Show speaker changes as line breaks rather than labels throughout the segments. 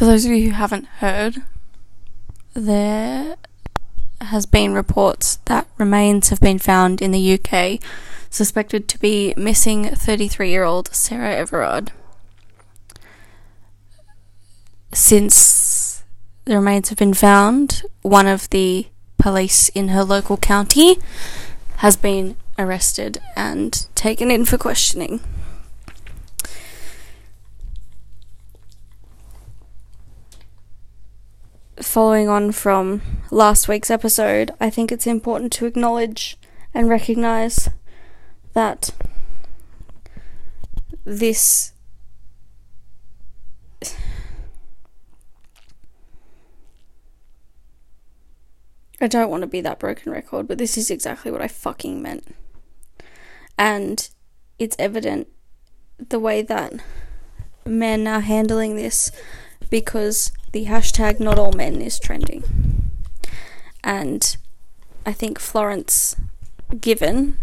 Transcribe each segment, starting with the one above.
For those of you who haven't heard, there has been reports that remains have been found in the UK suspected to be missing 33 year old Sarah Everard. Since the remains have been found, one of the police in her local county has been arrested and taken in for questioning. Following on from last week's episode, I think it's important to acknowledge and recognize that this I don't want to be that broken record, but this is exactly what I fucking meant. And it's evident the way that men are handling this because the hashtag not all men is trending. And I think Florence Given,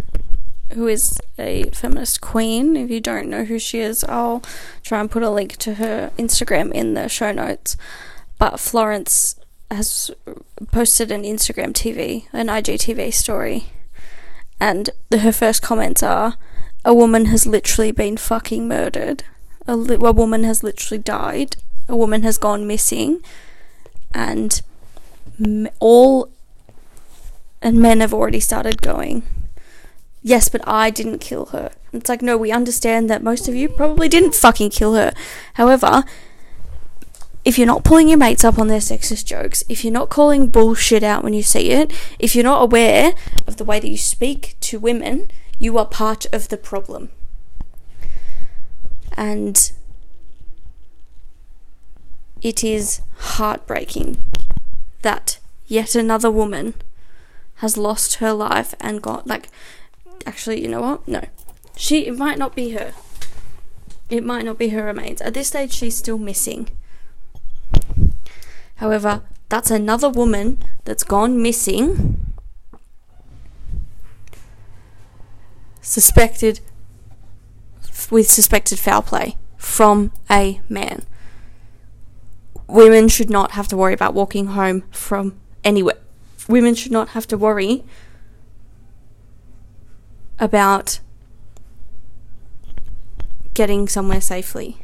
who is a feminist queen, if you don't know who she is, I'll try and put a link to her Instagram in the show notes. But Florence has posted an Instagram TV, an IGTV story, and the, her first comments are, "A woman has literally been fucking murdered. A, li- a woman has literally died. A woman has gone missing, and all and men have already started going." Yes, but I didn't kill her. It's like, no, we understand that most of you probably didn't fucking kill her. However, if you're not pulling your mates up on their sexist jokes, if you're not calling bullshit out when you see it, if you're not aware of the way that you speak to women, you are part of the problem. And it is heartbreaking that yet another woman has lost her life and got like actually you know what? No. She it might not be her. It might not be her remains. At this stage she's still missing. However, that's another woman that's gone missing, suspected with suspected foul play from a man. Women should not have to worry about walking home from anywhere. Women should not have to worry about getting somewhere safely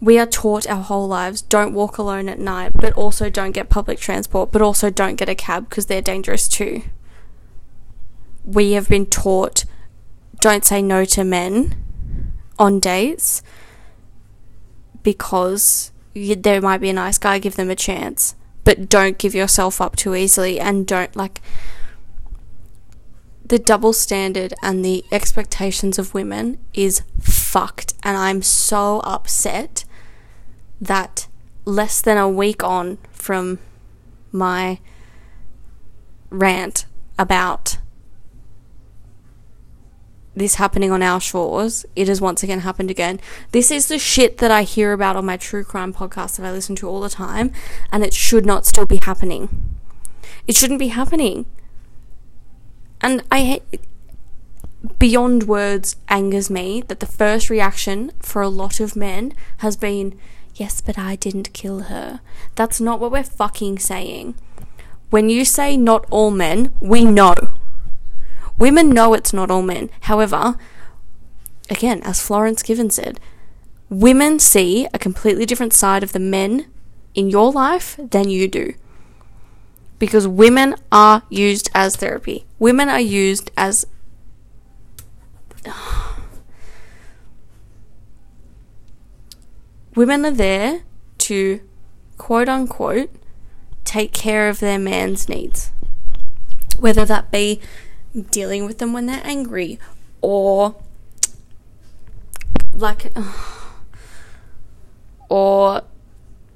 we are taught our whole lives don't walk alone at night, but also don't get public transport, but also don't get a cab because they're dangerous too. We have been taught don't say no to men on dates because you, there might be a nice guy, give them a chance, but don't give yourself up too easily and don't like the double standard and the expectations of women is fucked. And I'm so upset that less than a week on from my rant about this happening on our shores, it has once again happened again. This is the shit that I hear about on my true crime podcast that I listen to all the time, and it should not still be happening. It shouldn't be happening. And I beyond words angers me that the first reaction for a lot of men has been Yes, but I didn't kill her. That's not what we're fucking saying. When you say not all men, we know. Women know it's not all men. However, again, as Florence Given said, women see a completely different side of the men in your life than you do. Because women are used as therapy. Women are used as women are there to quote unquote take care of their man's needs. Whether that be dealing with them when they're angry or like or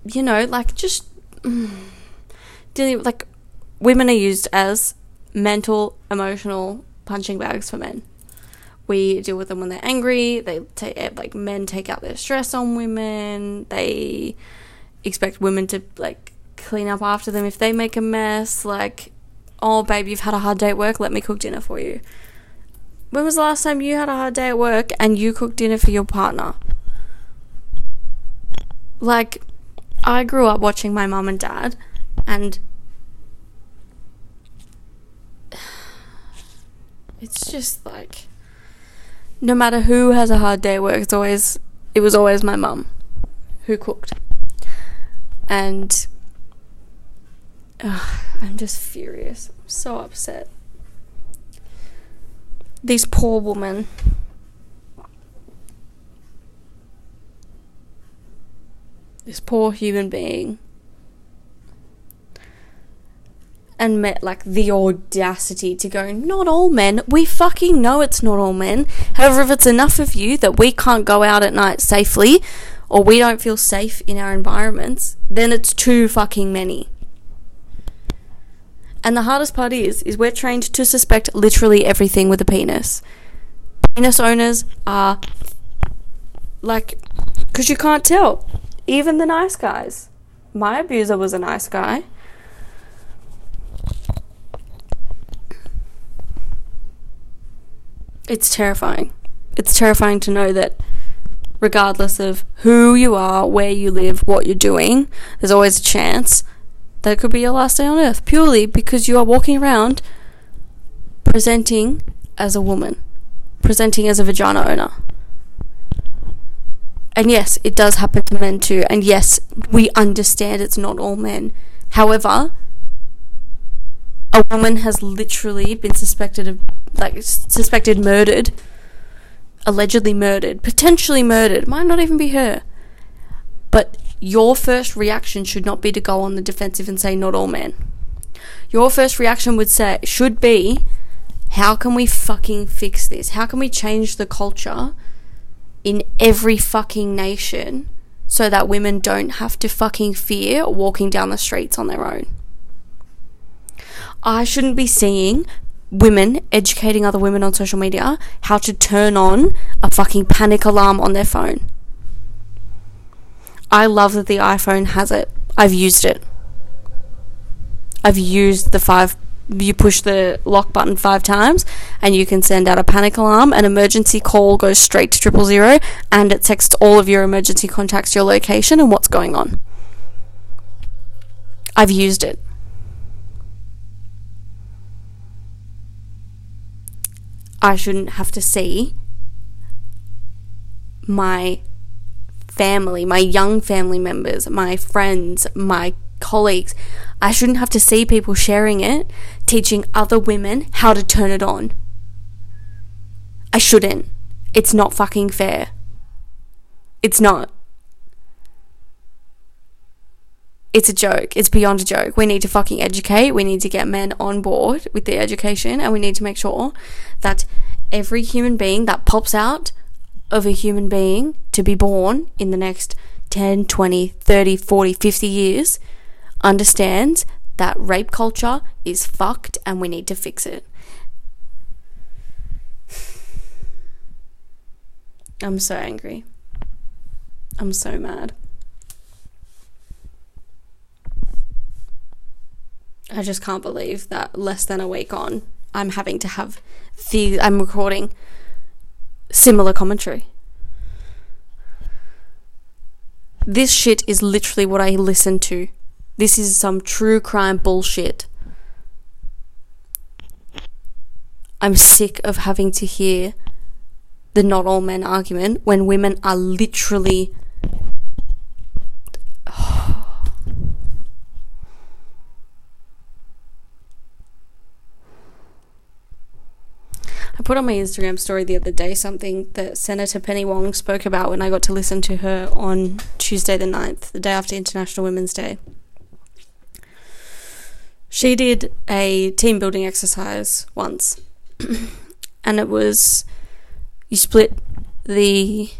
you know like just dealing with like women are used as mental emotional punching bags for men we deal with them when they're angry. They take eh, like men take out their stress on women. They expect women to like clean up after them if they make a mess. Like, oh babe, you've had a hard day at work. Let me cook dinner for you. When was the last time you had a hard day at work and you cooked dinner for your partner? like I grew up watching my mum and dad and it's just like no matter who has a hard day at work, it's always it was always my mum who cooked. And ugh, I'm just furious. I'm so upset. These poor women. This poor human being and met like the audacity to go, not all men. We fucking know it's not all men. However, if it's enough of you that we can't go out at night safely or we don't feel safe in our environments, then it's too fucking many. And the hardest part is, is we're trained to suspect literally everything with a penis. Penis owners are like, because you can't tell. Even the nice guys. My abuser was a nice guy. it's terrifying. It's terrifying to know that regardless of who you are, where you live, what you're doing, there's always a chance that could be your last day on earth purely because you are walking around presenting as a woman, presenting as a vagina owner. And yes, it does happen to men too. And yes, we understand it's not all men. However, a woman has literally been suspected of like suspected murdered, allegedly murdered, potentially murdered, might not even be her. But your first reaction should not be to go on the defensive and say not all men. Your first reaction would say should be how can we fucking fix this? How can we change the culture in every fucking nation so that women don't have to fucking fear walking down the streets on their own? I shouldn't be seeing women educating other women on social media how to turn on a fucking panic alarm on their phone. I love that the iPhone has it. I've used it. I've used the five you push the lock button five times and you can send out a panic alarm an emergency call goes straight to triple zero and it texts all of your emergency contacts your location and what's going on i've used it I shouldn't have to see my family, my young family members, my friends, my colleagues. I shouldn't have to see people sharing it, teaching other women how to turn it on. I shouldn't. It's not fucking fair. It's not. it's a joke. It's beyond a joke. We need to fucking educate. We need to get men on board with the education and we need to make sure that every human being that pops out of a human being to be born in the next 10, 20, 30, 40, 50 years understands that rape culture is fucked and we need to fix it. I'm so angry. I'm so mad. I just can't believe that less than a week on, I'm having to have the I'm recording similar commentary. This shit is literally what I listen to. This is some true crime bullshit. I'm sick of having to hear the not all men argument when women are literally I put on my Instagram story the other day something that Senator Penny Wong spoke about when I got to listen to her on Tuesday the 9th, the day after International Women's Day. She did a team building exercise once, and it was you split the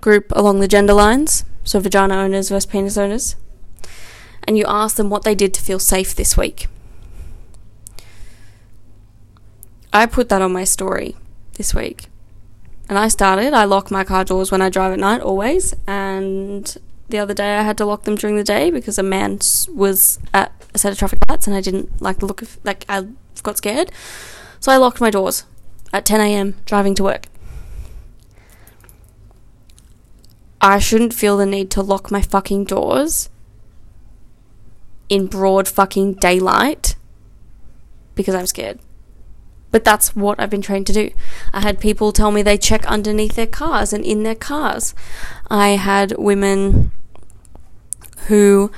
group along the gender lines, so vagina owners versus penis owners, and you ask them what they did to feel safe this week. I put that on my story this week. And I started, I lock my car doors when I drive at night always. And the other day I had to lock them during the day because a man was at a set of traffic lights and I didn't like the look of, like, I got scared. So I locked my doors at 10 a.m. driving to work. I shouldn't feel the need to lock my fucking doors in broad fucking daylight because I'm scared. But that's what I've been trained to do. I had people tell me they check underneath their cars and in their cars. I had women who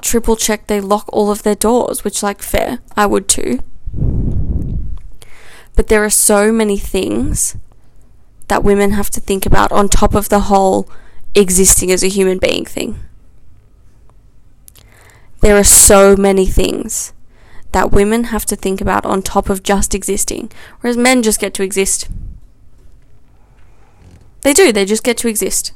triple check they lock all of their doors, which like fair, I would too. But there are so many things that women have to think about on top of the whole existing as a human being thing. There are so many things that women have to think about on top of just existing, whereas men just get to exist. They do, they just get to exist.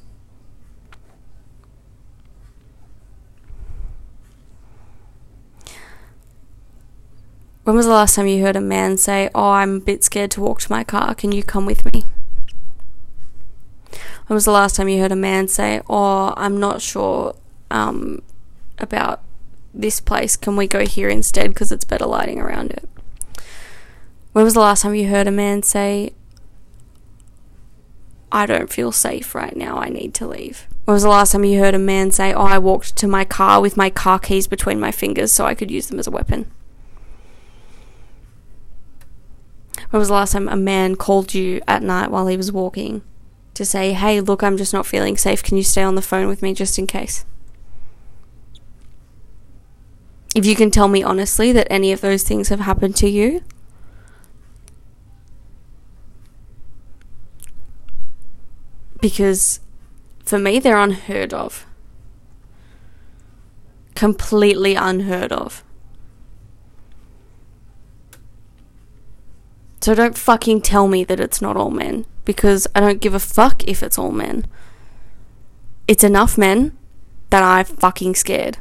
When was the last time you heard a man say, Oh, I'm a bit scared to walk to my car, can you come with me? When was the last time you heard a man say, "Oh, I'm not sure um, about this place. Can we go here instead because it's better lighting around it?" When was the last time you heard a man say, "I don't feel safe right now. I need to leave"? When was the last time you heard a man say, "Oh, I walked to my car with my car keys between my fingers so I could use them as a weapon"? When was the last time a man called you at night while he was walking to say, hey, look, I'm just not feeling safe. Can you stay on the phone with me just in case? If you can tell me honestly that any of those things have happened to you, because for me, they're unheard of. Completely unheard of. So don't fucking tell me that it's not all men because I don't give a fuck if it's all men. It's enough men that I'm fucking scared.